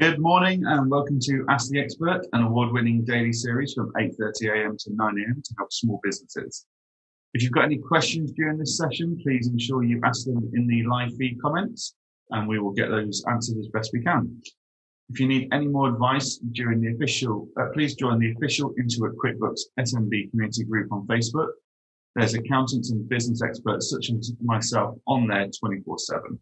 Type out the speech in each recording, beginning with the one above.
Good morning and welcome to Ask the Expert, an award-winning daily series from 8.30am to 9am to help small businesses. If you've got any questions during this session, please ensure you ask them in the live feed comments and we will get those answered as best we can. If you need any more advice during the official, uh, please join the official Intuit QuickBooks SMB community group on Facebook. There's accountants and business experts such as myself on there 24 7.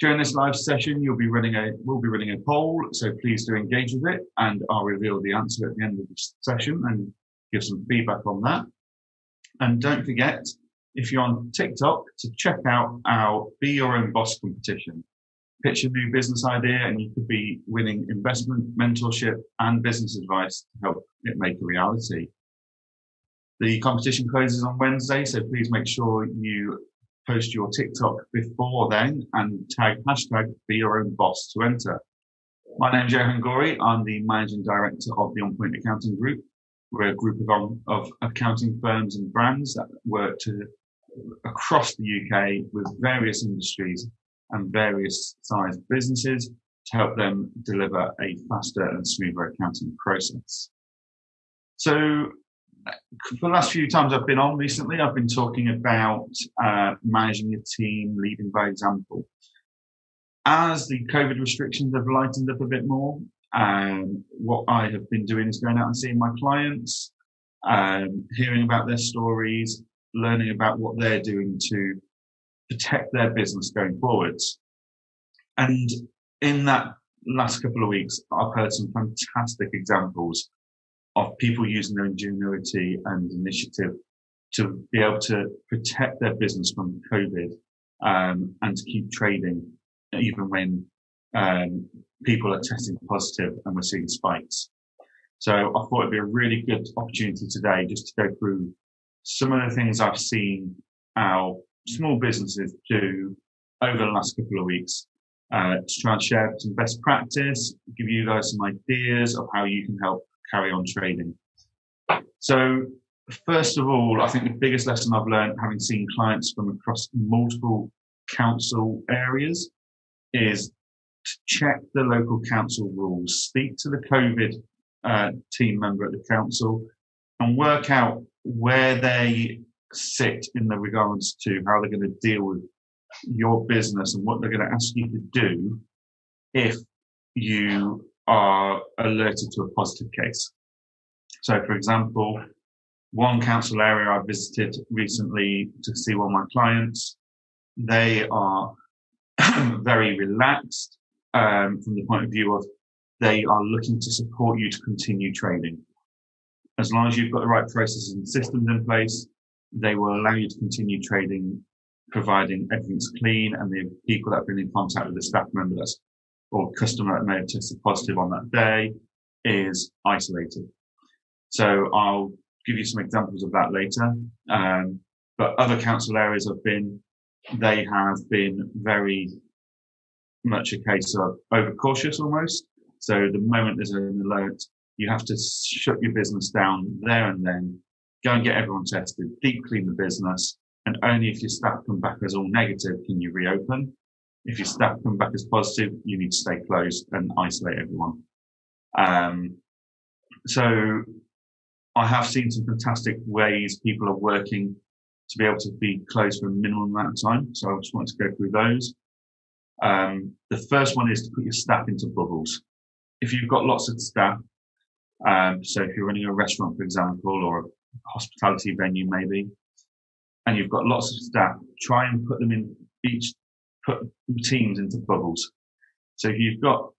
During this live session, you'll be running a, we'll be running a poll, so please do engage with it and I'll reveal the answer at the end of the session and give some feedback on that. And don't forget, if you're on TikTok, to check out our Be Your Own Boss competition. Pitch a new business idea and you could be winning investment, mentorship and business advice to help it make a reality. The competition closes on Wednesday, so please make sure you post your TikTok before then and tag hashtag be your own boss to enter. My name is Johan Gorey. I'm the managing director of the On Point Accounting Group. We're a group of, um, of accounting firms and brands that work to across the UK with various industries and various sized businesses to help them deliver a faster and smoother accounting process. So for the last few times I've been on recently, I've been talking about uh, managing a team, leading by example. As the COVID restrictions have lightened up a bit more, um, what I have been doing is going out and seeing my clients, um, hearing about their stories, learning about what they're doing to protect their business going forwards. And in that last couple of weeks, I've heard some fantastic examples of people using their ingenuity and initiative to be able to protect their business from COVID um, and to keep trading even when um, people are testing positive and we're seeing spikes. So I thought it'd be a really good opportunity today just to go through some of the things I've seen our small businesses do over the last couple of weeks uh, to try and share some best practice, give you guys some ideas of how you can help carry on trading. So first of all, I think the biggest lesson I've learned having seen clients from across multiple council areas is to check the local council rules, speak to the COVID uh, team member at the council and work out where they sit in the regards to how they're going to deal with your business and what they're going to ask you to do if you are alerted to a positive case. So, for example, one council area I visited recently to see one of my clients, they are very relaxed um, from the point of view of they are looking to support you to continue trading. As long as you've got the right processes and systems in place, they will allow you to continue trading, providing everything's clean and the people that have been in contact with the staff members or customer that may have tested positive on that day is isolated. So I'll give you some examples of that later. Um, but other council areas have been, they have been very much a case of overcautious almost. So the moment there's an alert, you have to shut your business down there and then, go and get everyone tested, deep clean the business, and only if your staff come back as all negative can you reopen. If your staff come back as positive, you need to stay closed and isolate everyone. Um, so I have seen some fantastic ways people are working to be able to be closed for a minimum amount of time. So I just wanted to go through those. Um, the first one is to put your staff into bubbles. If you've got lots of staff, um, so if you're running a restaurant, for example, or a hospitality venue, maybe, and you've got lots of staff, try and put them in each put teams into bubbles. So if you've got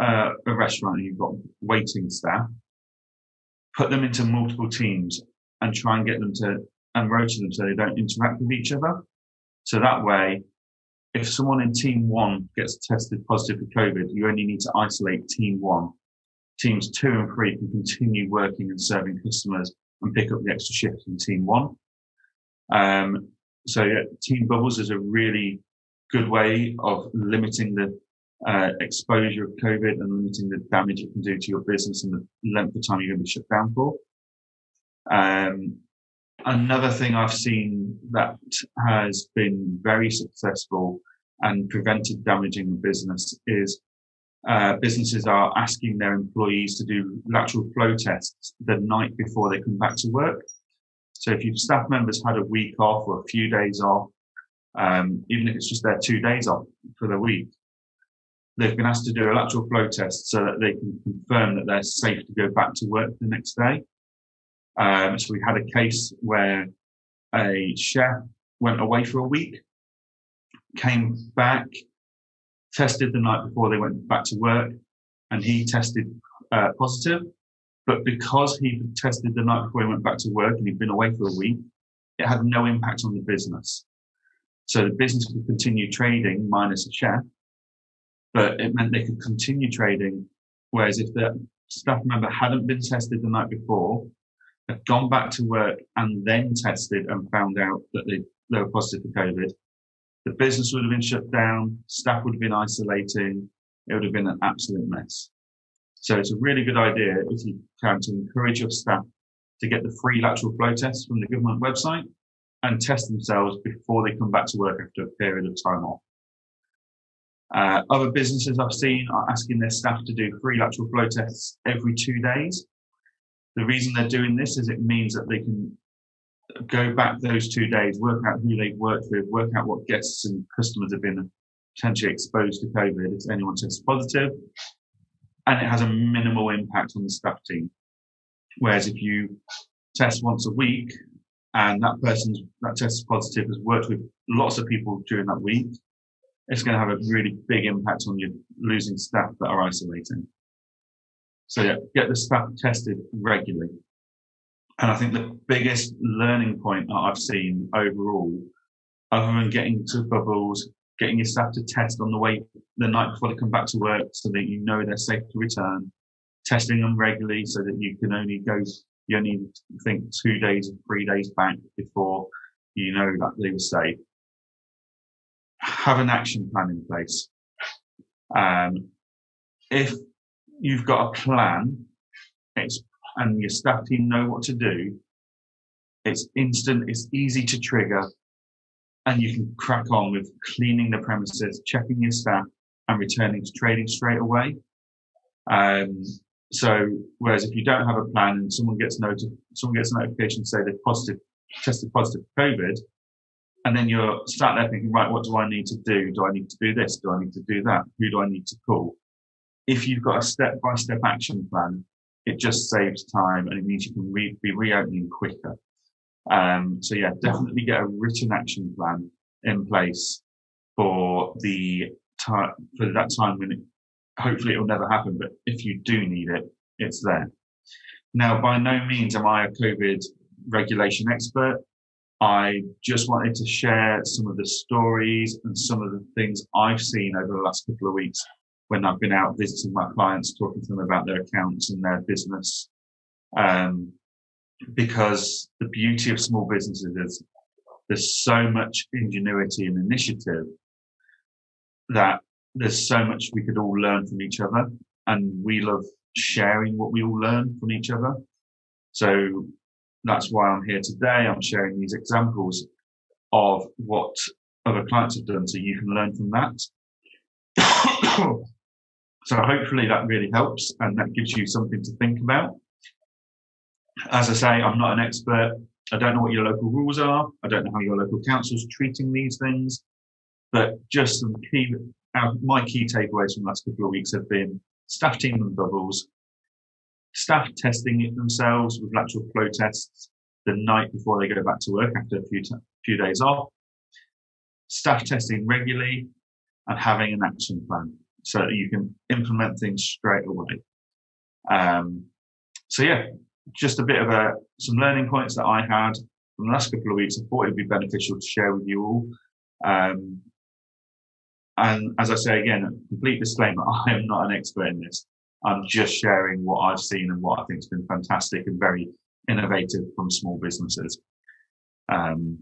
uh, a restaurant and you've got waiting staff, put them into multiple teams and try and get them to and rotate them so they don't interact with each other. So that way, if someone in team one gets tested positive for COVID, you only need to isolate team one. Teams two and three can continue working and serving customers and pick up the extra shift in team one. Um, so yeah, team bubbles is a really good way of limiting the uh, exposure of COVID and limiting the damage it can do to your business and the length of time you're going to be shut down for. Um, another thing I've seen that has been very successful and prevented damaging the business is uh, businesses are asking their employees to do lateral flow tests the night before they come back to work. So if your staff members had a week off or a few days off, um, even if it's just their two days off for the week, they've been asked to do a lateral flow test so that they can confirm that they're safe to go back to work the next day. Um, so we had a case where a chef went away for a week, came back, tested the night before they went back to work, and he tested uh, positive. But because he tested the night before he went back to work and he'd been away for a week, it had no impact on the business. So the business could continue trading minus a chef, but it meant they could continue trading. Whereas if the staff member hadn't been tested the night before, had gone back to work and then tested and found out that they, they were positive for COVID, the business would have been shut down, staff would have been isolating, it would have been an absolute mess. So it's a really good idea if you can to encourage your staff to get the free lateral flow tests from the government website and test themselves before they come back to work after a period of time off. Uh, other businesses I've seen are asking their staff to do free lateral flow tests every two days. The reason they're doing this is it means that they can go back those two days, work out who they've worked with, work out what guests and customers have been potentially exposed to COVID if anyone tests positive, and it has a minimal impact on the staff team. Whereas if you test once a week and that person's that tests positive has worked with lots of people during that week, it's going to have a really big impact on you losing staff that are isolating. So yeah, get the staff tested regularly. And I think the biggest learning point that I've seen overall, other than getting to bubbles, getting your staff to test on the way the night before they come back to work so that you know they're safe to return, testing them regularly so that you can only go, you only think two days or three days back before you know that they were safe. Have an action plan in place. Um, if you've got a plan, and your staff team know what to do, it's instant, it's easy to trigger, and you can crack on with cleaning the premises, checking your staff, and returning to trading straight away. Um, so, whereas if you don't have a plan and someone gets notif- someone gets a notification to say they've positive, tested positive for COVID, and then you're sat there thinking, right, what do I need to do? Do I need to do this? Do I need to do that? Who do I need to call? If you've got a step by step action plan, it just saves time and it means you can re- be reopening quicker. Um, so yeah, definitely get a written action plan in place for the time, for that time when hopefully it will never happen, but if you do need it, it's there. Now, by no means am I a COVID regulation expert. I just wanted to share some of the stories and some of the things I've seen over the last couple of weeks when I've been out visiting my clients, talking to them about their accounts and their business. Um, because the beauty of small businesses is there's so much ingenuity and initiative that there's so much we could all learn from each other and we love sharing what we all learn from each other. So that's why I'm here today. I'm sharing these examples of what other clients have done so you can learn from that. So hopefully that really helps and that gives you something to think about. As I say, I'm not an expert. I don't know what your local rules are. I don't know how your local council is treating these things, but just some key, my key takeaways from the last couple of weeks have been staff team and bubbles, staff testing it themselves with lateral flow tests the night before they go back to work after a few, t- few days off, staff testing regularly, and having an action plan so that you can implement things straight away. Um, so yeah, just a bit of a, some learning points that I had from the last couple of weeks. I thought it'd be beneficial to share with you all. Um, and as I say again, complete disclaimer, I am not an expert in this. I'm just sharing what I've seen and what I think has been fantastic and very innovative from small businesses. Um,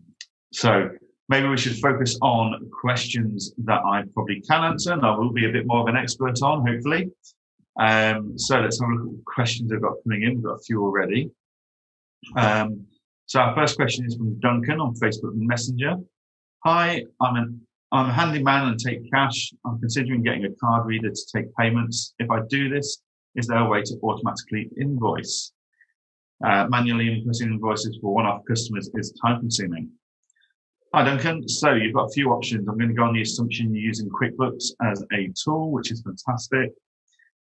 so maybe we should focus on questions that I probably can answer and I will be a bit more of an expert on, hopefully. Um, so let's have a look at questions I've got coming in. We've got a few already. Um, so our first question is from Duncan on Facebook Messenger. Hi, I'm an I'm a handyman and take cash. I'm considering getting a card reader to take payments. If I do this, is there a way to automatically invoice? Uh, manually inputting invoices for one-off customers is time consuming. Hi Duncan. So you've got a few options. I'm going to go on the assumption you're using QuickBooks as a tool, which is fantastic.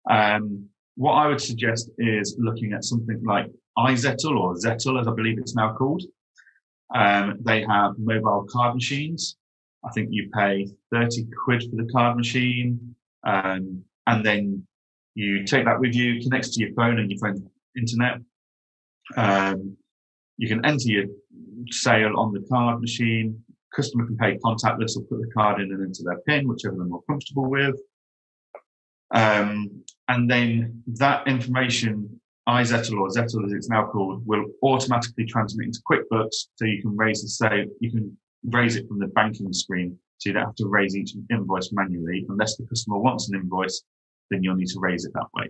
Um, what I would suggest is looking at something like iZettle or Zettle, as I believe it's now called. Um, they have mobile card machines. I think you pay 30 quid for the card machine. Um, and then you take that with you, connects to your phone and your phone's internet. Um, you can enter your sale on the card machine. Customer can pay contactless or put the card in and enter their PIN, whichever they're more comfortable with. Um, and then that information, iZettle or Zettle as it's now called, will automatically transmit into QuickBooks so you can raise the sale, you can raise it from the banking screen. So you don't have to raise each invoice manually unless the customer wants an invoice, then you'll need to raise it that way.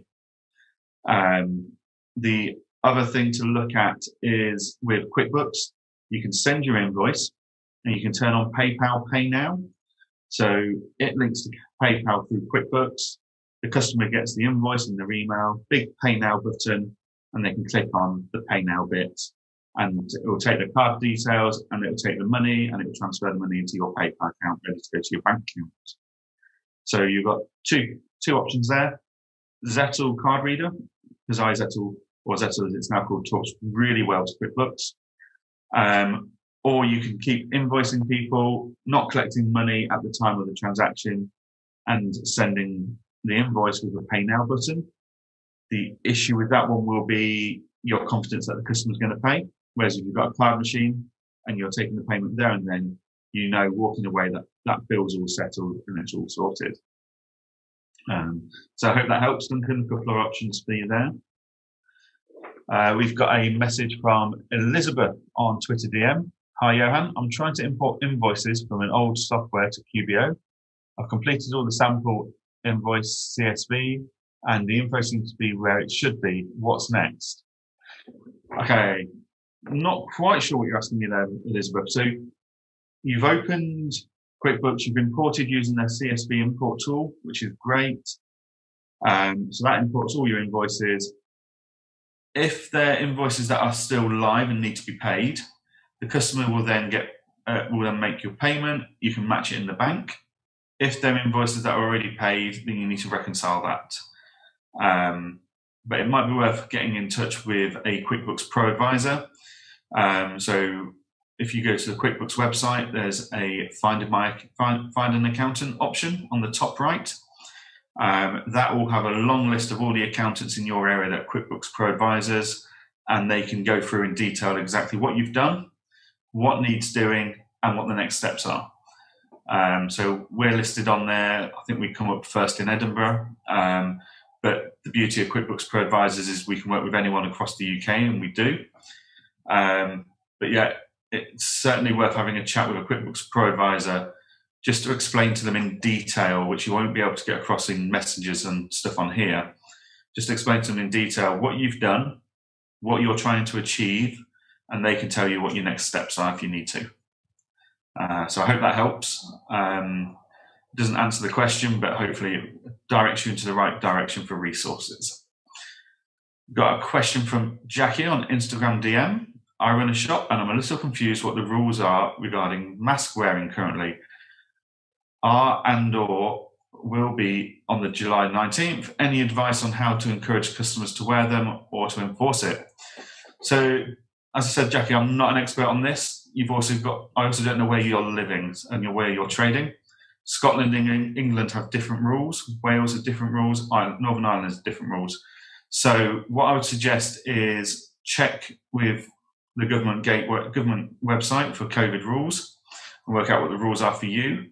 Um, the other thing to look at is with QuickBooks, you can send your invoice and you can turn on PayPal Pay Now. So it links to PayPal through QuickBooks. The customer gets the invoice in their email, big Pay Now button, and they can click on the Pay Now bit and it will take the card details and it will take the money and it will transfer the money into your PayPal account ready to go to your bank account. So you've got two, two options there. Zettle card reader, because iZettle or Zettle as it's now called talks really well to QuickBooks. Um, or you can keep invoicing people, not collecting money at the time of the transaction and sending the invoice with a pay now button. The issue with that one will be your confidence that the customer is going to pay. Whereas if you've got a card machine and you're taking the payment there and then, you know, walking away that that bill's all settled and it's all sorted. Um, so I hope that helps, Duncan. A couple of options for you there. Uh, we've got a message from Elizabeth on Twitter DM. Hi, Johan. I'm trying to import invoices from an old software to QBO. I've completed all the sample invoice CSV and the info seems to be where it should be. What's next? Okay, not quite sure what you're asking me there, Elizabeth. So you've opened QuickBooks, you've imported using their CSV import tool, which is great. Um, so that imports all your invoices. If they're invoices that are still live and need to be paid, the customer will then get uh, will then make your payment. You can match it in the bank. If they're invoices that are already paid, then you need to reconcile that. Um, but it might be worth getting in touch with a QuickBooks Pro advisor. Um, so if you go to the QuickBooks website, there's a find, my, find, find an accountant option on the top right. Um, that will have a long list of all the accountants in your area that QuickBooks Pro advisors, and they can go through in detail exactly what you've done, what needs doing, and what the next steps are. Um, so we're listed on there. I think we come up first in Edinburgh. Um, but the beauty of QuickBooks Pro Advisors is we can work with anyone across the UK, and we do. Um, but yeah, it's certainly worth having a chat with a QuickBooks Pro Advisor just to explain to them in detail, which you won't be able to get across in messages and stuff on here. Just explain to them in detail what you've done, what you're trying to achieve, and they can tell you what your next steps are if you need to. Uh, so I hope that helps. Um, doesn't answer the question, but hopefully it directs you into the right direction for resources. Got a question from Jackie on Instagram DM. I run a shop and I'm a little confused what the rules are regarding mask wearing currently. Are and or will be on the July 19th. Any advice on how to encourage customers to wear them or to enforce it? So, as I said, Jackie, I'm not an expert on this. You've also got, I also don't know where you're living and where you're trading. Scotland and England have different rules. Wales have different rules. Northern Ireland has different rules. So what I would suggest is check with the government government website for COVID rules and work out what the rules are for you.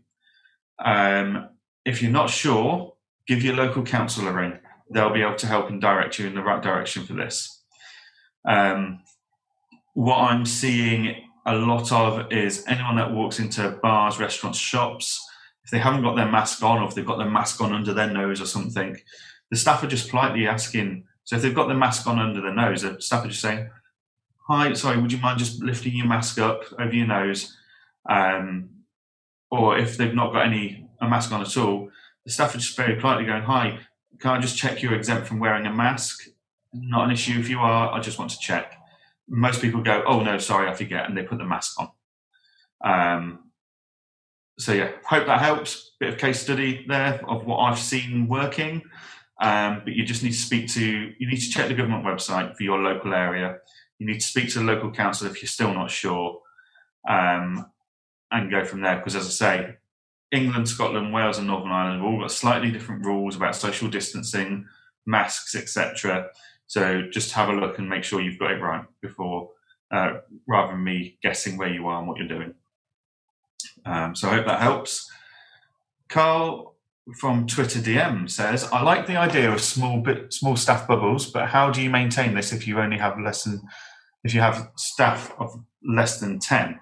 Um, if you're not sure, give your local council a ring. They'll be able to help and direct you in the right direction for this. Um, what I'm seeing a lot of is anyone that walks into bars, restaurants, shops, they haven't got their mask on or if they've got their mask on under their nose or something, the staff are just politely asking. So if they've got their mask on under their nose, the staff are just saying, "Hi, sorry, would you mind just lifting your mask up over your nose?" Um, or if they've not got any a mask on at all, the staff are just very politely going, "Hi, can I just check you're exempt from wearing a mask?" Not an issue if you are. I just want to check. Most people go, "Oh no, sorry, I forget," and they put the mask on. Um, so yeah, hope that helps. Bit of case study there of what I've seen working. Um, but you just need to speak to you need to check the government website for your local area. You need to speak to the local council if you're still not sure, um, and go from there. Because as I say, England, Scotland, Wales, and Northern Ireland have all got slightly different rules about social distancing, masks, etc. So just have a look and make sure you've got it right before, uh, rather than me guessing where you are and what you're doing. Um, so I hope that helps. Carl from Twitter DM says, "I like the idea of small bit small staff bubbles, but how do you maintain this if you only have less than if you have staff of less than ten?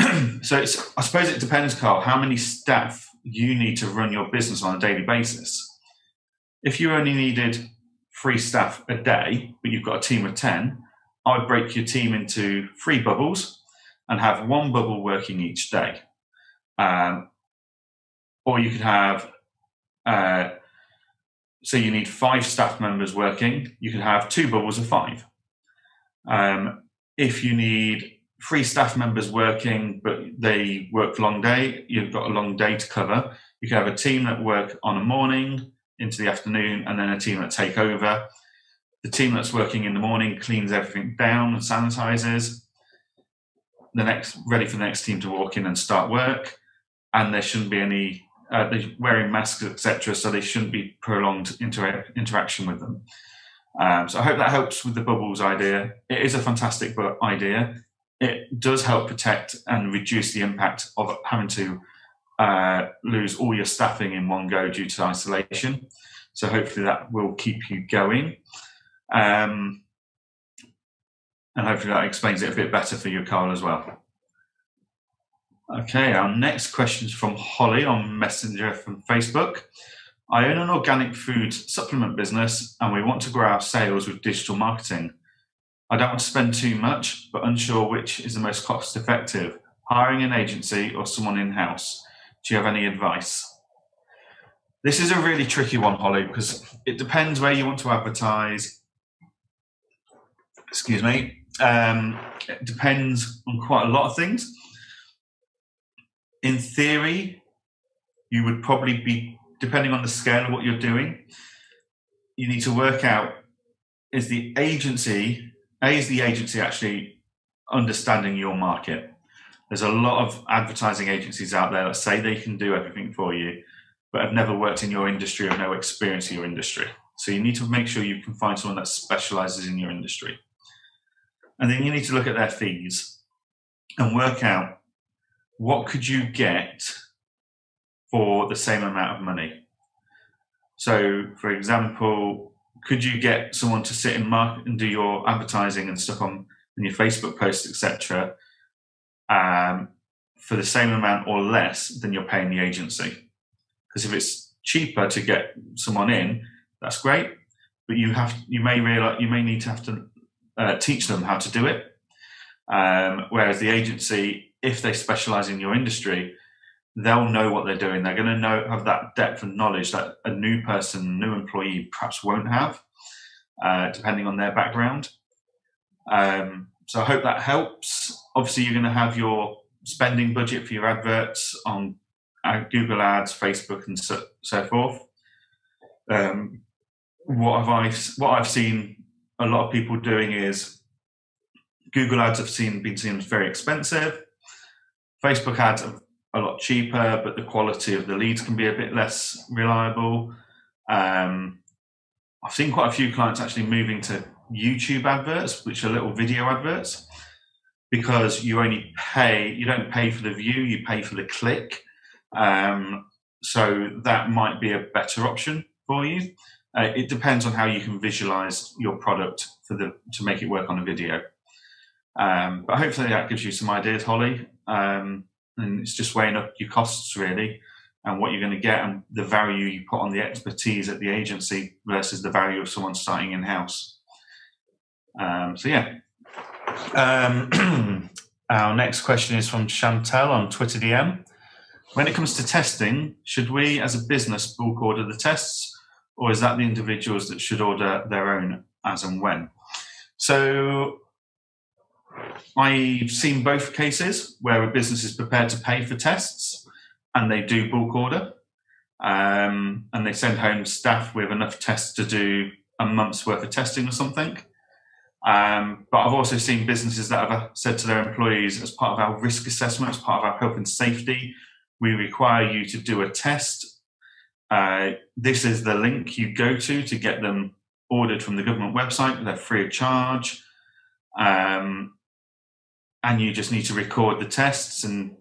so it's I suppose it depends, Carl, how many staff you need to run your business on a daily basis. If you only needed three staff a day, but you've got a team of ten, I would break your team into three bubbles and have one bubble working each day. Um, or you could have, uh, so you need five staff members working, you could have two bubbles of five. Um, if you need three staff members working, but they work long day, you've got a long day to cover. You could have a team that work on a morning into the afternoon, and then a team that take over. The team that's working in the morning cleans everything down and sanitizes. The next, ready for the next team to walk in and start work, and there shouldn't be any uh, they're wearing masks, etc. So they shouldn't be prolonged inter- interaction with them. Um, so I hope that helps with the bubbles idea. It is a fantastic idea it does help protect and reduce the impact of having to uh, lose all your staffing in one go due to isolation. So hopefully that will keep you going. Um, and hopefully that explains it a bit better for you, Carl, as well. Okay, our next question is from Holly on Messenger from Facebook. I own an organic food supplement business and we want to grow our sales with digital marketing. I don't want to spend too much, but unsure which is the most cost effective hiring an agency or someone in house. Do you have any advice? This is a really tricky one, Holly, because it depends where you want to advertise. Excuse me. Um, it depends on quite a lot of things. In theory, you would probably be, depending on the scale of what you're doing, you need to work out is the agency a is the agency actually understanding your market. There's a lot of advertising agencies out there that say they can do everything for you, but have never worked in your industry or no experience in your industry. So you need to make sure you can find someone that specializes in your industry. And then you need to look at their fees and work out what could you get for the same amount of money. So, for example, could you get someone to sit in market and do your advertising and stuff on, on your Facebook posts, etc., um, for the same amount or less than you're paying the agency? Because if it's cheaper to get someone in, that's great, but you have you may realize you may need to have to uh, teach them how to do it. Um, whereas the agency, if they specialize in your industry, they'll know what they're doing. They're going to know have that depth of knowledge that a new person, new employee, perhaps won't have, uh, depending on their background. Um, so I hope that helps. Obviously, you're going to have your spending budget for your adverts on uh, Google Ads, Facebook, and so, so forth. Um, what have I what I've seen a lot of people doing is Google Ads have seen been seen as very expensive. Facebook ads are a lot cheaper, but the quality of the leads can be a bit less reliable. Um, I've seen quite a few clients actually moving to YouTube adverts, which are little video adverts, because you only pay, you don't pay for the view, you pay for the click. Um, so that might be a better option for you. Uh, it depends on how you can visualize your product for the to make it work on a video. Um, but hopefully that gives you some ideas, Holly. Um, and it's just weighing up your costs really and what you're going to get and the value you put on the expertise at the agency versus the value of someone starting in house. Um, so yeah. Um, our next question is from Chantel on Twitter DM. When it comes to testing, should we as a business bulk order the tests, or is that the individuals that should order their own as and when? So I've seen both cases where a business is prepared to pay for tests and they do bulk order um, and they send home staff with enough tests to do a month's worth of testing or something. Um, but I've also seen businesses that have said to their employees, as part of our risk assessment, as part of our health and safety, we require you to do a test. Uh, this is the link you go to to get them ordered from the government website. They're free of charge. Um, and you just need to record the tests. And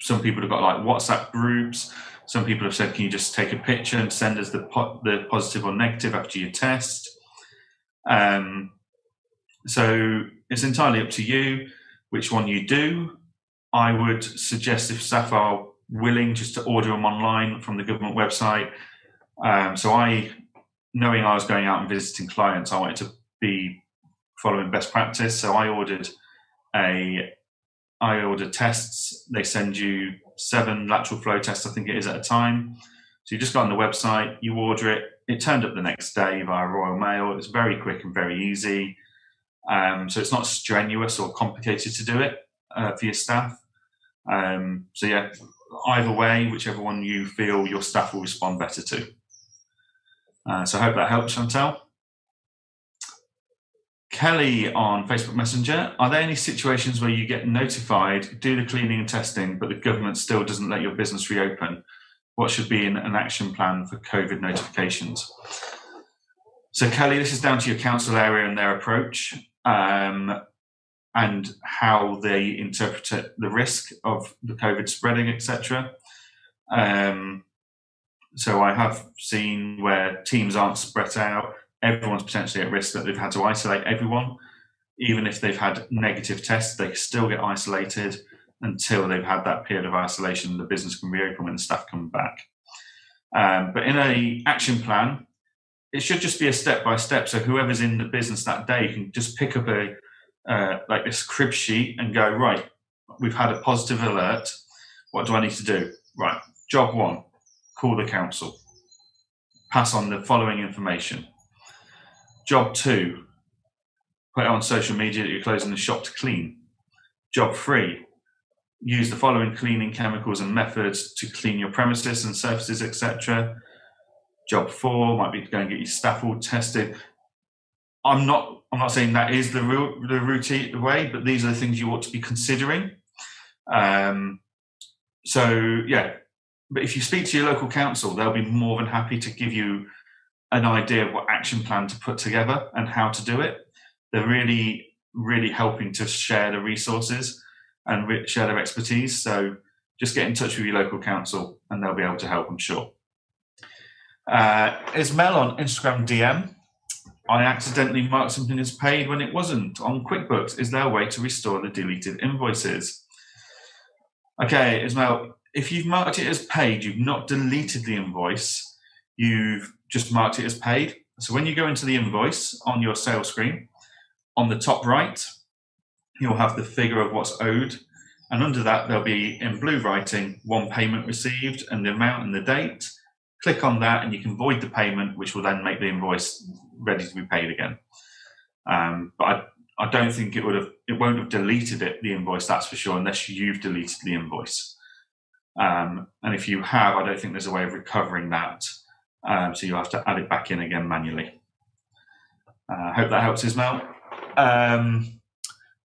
some people have got like WhatsApp groups. Some people have said, can you just take a picture and send us the, po- the positive or negative after your test? Um, so it's entirely up to you which one you do. I would suggest if staff willing just to order them online from the government website. Um, so I, knowing I was going out and visiting clients, I wanted to be following best practice. So I ordered a, I ordered tests. They send you seven lateral flow tests, I think it is at a time. So you just go on the website, you order it. It turned up the next day via Royal Mail. It's very quick and very easy. Um, so it's not strenuous or complicated to do it uh, for your staff. Um, so yeah, either way, whichever one you feel your staff will respond better to. Uh, so I hope that helps, Chantel. Kelly on Facebook Messenger, are there any situations where you get notified, do the cleaning and testing, but the government still doesn't let your business reopen? What should be an, an action plan for COVID notifications? So, Kelly, this is down to your council area and their approach um, and how they interpret the risk of the COVID spreading, etc. Um, so I have seen where teams aren't spread out, everyone's potentially at risk that they've had to isolate everyone. Even if they've had negative tests, they still get isolated until they've had that period of isolation. The business can reopen when the staff come back. Um, but in a action plan, it should just be a step by step. So whoever's in the business that day can just pick up a uh, like this crib sheet and go right. We've had a positive alert. What do I need to do? Right. Job one: call the council. Pass on the following information. Job two: put on social media that you're closing the shop to clean. Job three: use the following cleaning chemicals and methods to clean your premises and surfaces, etc Job four might be to go and get your staff all tested. I'm not. I'm not saying that is the real, the routine the way, but these are the things you ought to be considering. Um, so yeah, but if you speak to your local council, they'll be more than happy to give you an idea of what action plan to put together and how to do it. They're really, really helping to share the resources and re- share their expertise. So just get in touch with your local council and they'll be able to help, I'm sure. Uh, Ismail on Instagram DM. I accidentally marked something as paid when it wasn't on QuickBooks. Is there a way to restore the deleted invoices? Okay, Ismail, if you've marked it as paid, you've not deleted the invoice, you've just marked it as paid. So when you go into the invoice on your sales screen, on the top right, you'll have the figure of what's owed. And under that, there'll be in blue writing one payment received and the amount and the date click on that and you can void the payment, which will then make the invoice ready to be paid again. Um, but I, I don't think it would have, it won't have deleted it, the invoice, that's for sure, unless you've deleted the invoice. Um, and if you have, I don't think there's a way of recovering that. Um, so you'll have to add it back in again manually. I uh, hope that helps, Ismail. Um,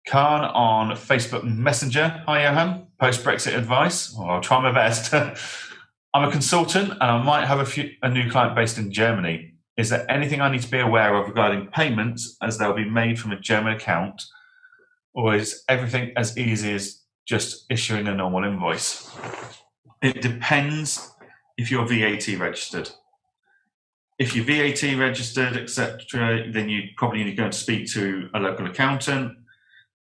Khan on Facebook Messenger. Hi, Johan. Post Brexit advice. Well, I'll try my best. I'm a consultant and I might have a, few, a new client based in Germany. Is there anything I need to be aware of regarding payments as they'll be made from a German account? Or is everything as easy as just issuing a normal invoice? It depends if you're VAT registered. If you're VAT registered, etc., then you probably need to go and speak to a local accountant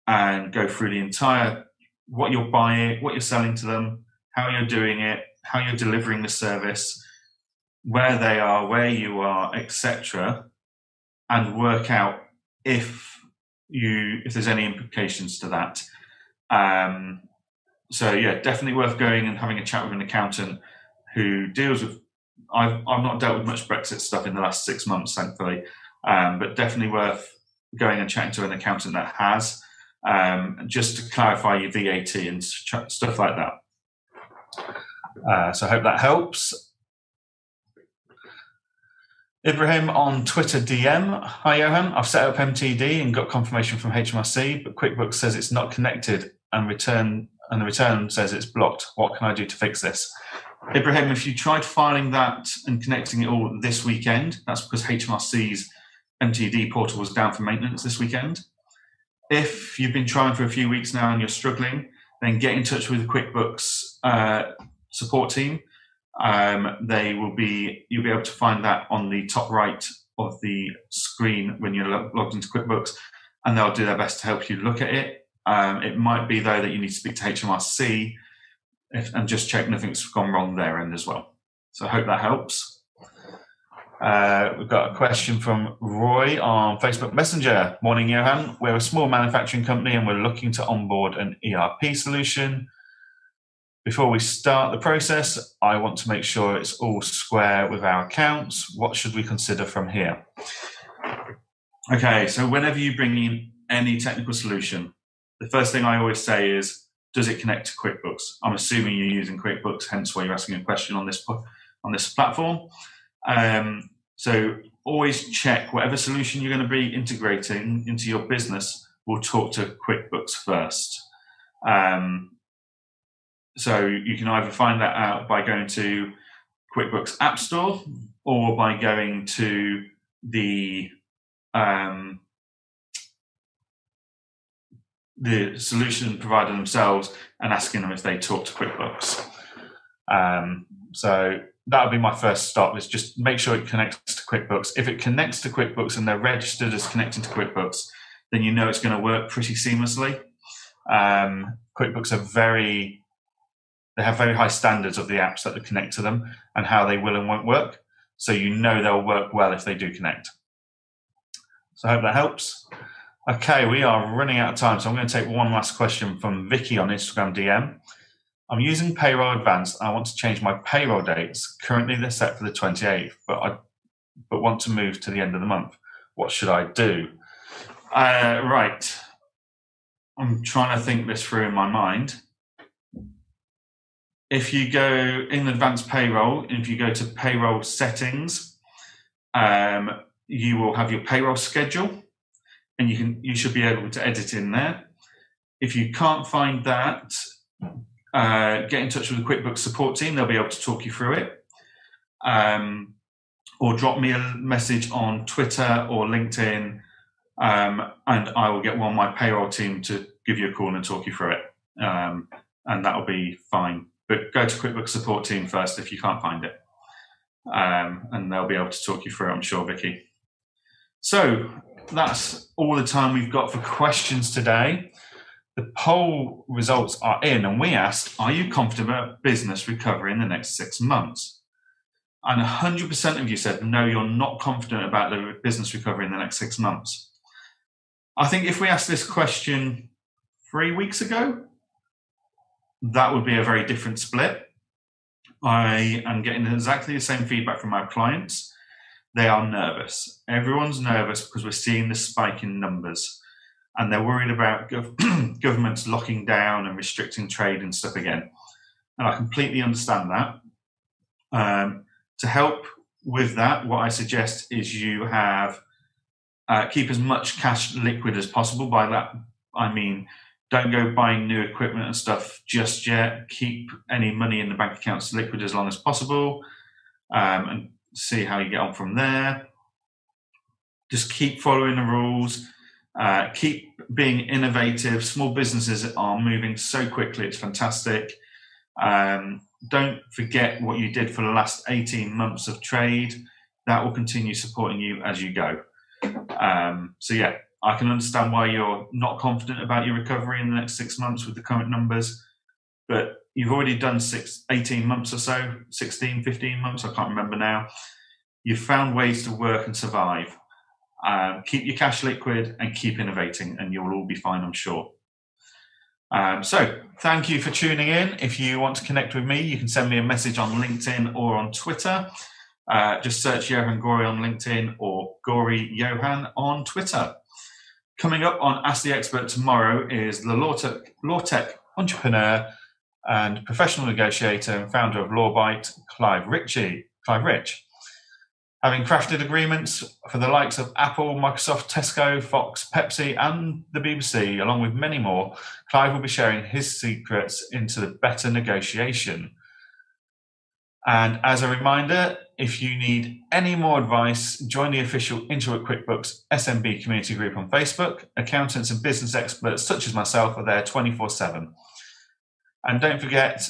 and go through the entire what you're buying, what you're selling to them, how you're doing it, how you're delivering the service, where they are, where you are, etc., and work out if you if there's any implications to that. Um, so yeah, definitely worth going and having a chat with an accountant who deals with. I've I've not dealt with much Brexit stuff in the last six months, thankfully, um, but definitely worth going and chatting to an accountant that has, um, just to clarify your VAT and stuff like that. Uh, so I hope that helps. Ibrahim on Twitter DM. Hi Johan, I've set up MTD and got confirmation from HMRC, but QuickBooks says it's not connected and return and the return says it's blocked. What can I do to fix this? Ibrahim, if you tried filing that and connecting it all this weekend, that's because HMRC's MTD portal was down for maintenance this weekend. If you've been trying for a few weeks now and you're struggling, then get in touch with QuickBooks uh, support team. Um, they will be you'll be able to find that on the top right of the screen when you're logged into QuickBooks, and they'll do their best to help you look at it. Um, it might be though that you need to speak to HMRC if, and just check nothing's gone wrong there end as well. So I hope that helps. Uh, we've got a question from Roy on Facebook Messenger. Morning, Johan. We're a small manufacturing company and we're looking to onboard an ERP solution. Before we start the process, I want to make sure it's all square with our accounts. What should we consider from here? Okay, so whenever you bring in any technical solution, the first thing I always say is, does it connect to QuickBooks? I'm assuming you're using QuickBooks, hence why you're asking a question on this on this platform. Um, so always check whatever solution you're going to be integrating into your business will talk to QuickBooks first. Um, so you can either find that out by going to QuickBooks App Store or by going to the um, the solution provider themselves and asking them if they talk to QuickBooks. Um, so that would be my first stop is just make sure it connects to QuickBooks. If it connects to QuickBooks and they're registered as connecting to QuickBooks, then you know it's going to work pretty seamlessly. Um, QuickBooks are very, they have very high standards of the apps that connect to them and how they will and won't work. So you know they'll work well if they do connect. So I hope that helps. Okay, we are running out of time, so I'm going to take one last question from Vicky on Instagram DM. I'm using Payroll Advanced. I want to change my payroll dates. Currently, they're set for the 28th, but I but want to move to the end of the month. What should I do? Uh, right, I'm trying to think this through in my mind. If you go in the advanced payroll, if you go to payroll settings, um, you will have your payroll schedule and you can you should be able to edit in there. If you can't find that, uh, get in touch with the QuickBooks support team. They'll be able to talk you through it. Um, or drop me a message on Twitter or LinkedIn, um, and I will get one of my payroll team to give you a call and talk you through it. Um, and that'll be fine. But go to QuickBooks support team first if you can't find it. Um, and they'll be able to talk you through it, I'm sure, Vicky. So that's all the time we've got for questions today. The poll results are in, and we asked, Are you confident about business recovery in the next six months? And 100% of you said, No, you're not confident about the business recovery in the next six months. I think if we asked this question three weeks ago, that would be a very different split. I am getting exactly the same feedback from our clients they are nervous. Everyone's nervous because we're seeing the spike in numbers and they're worried about gov- governments locking down and restricting trade and stuff again. And I completely understand that. Um, to help with that, what I suggest is you have uh, keep as much cash liquid as possible. By that, I mean don't go buying new equipment and stuff just yet. Keep any money in the bank accounts liquid as long as possible, um, and see how you get on from there. Just keep following the rules. Uh, keep being innovative. Small businesses are moving so quickly; it's fantastic. Um, don't forget what you did for the last 18 months of trade. That will continue supporting you as you go. Um, so, yeah, I can understand why you're not confident about your recovery in the next six months with the current numbers, but you've already done six, 18 months or so, 16, 15 months, I can't remember now. You've found ways to work and survive. Um, keep your cash liquid and keep innovating, and you'll all be fine, I'm sure. Um, so, thank you for tuning in. If you want to connect with me, you can send me a message on LinkedIn or on Twitter. Uh, just search Johan Gorry on LinkedIn or Gorry Johan on Twitter. Coming up on Ask the Expert tomorrow is the law tech, law tech entrepreneur and professional negotiator and founder of Lawbite, Clive Ritchie. Clive Rich. Having crafted agreements for the likes of Apple, Microsoft, Tesco, Fox, Pepsi, and the BBC, along with many more, Clive will be sharing his secrets into the better negotiation. And as a reminder, if you need any more advice, join the official Intuit QuickBooks SMB community group on Facebook. Accountants and business experts such as myself are there 24 7. And don't forget,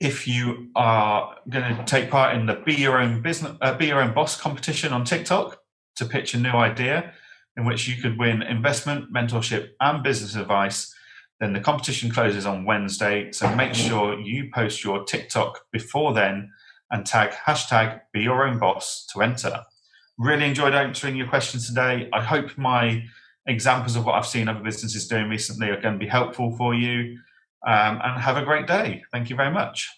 if you are going to take part in the Be Your Own Business, uh, Be Your Own Boss competition on TikTok to pitch a new idea in which you could win investment, mentorship, and business advice, then the competition closes on Wednesday. So make sure you post your TikTok before then and tag hashtag Be Your Own Boss to enter. Really enjoyed answering your questions today. I hope my examples of what I've seen other businesses doing recently are going to be helpful for you um, and have a great day. Thank you very much.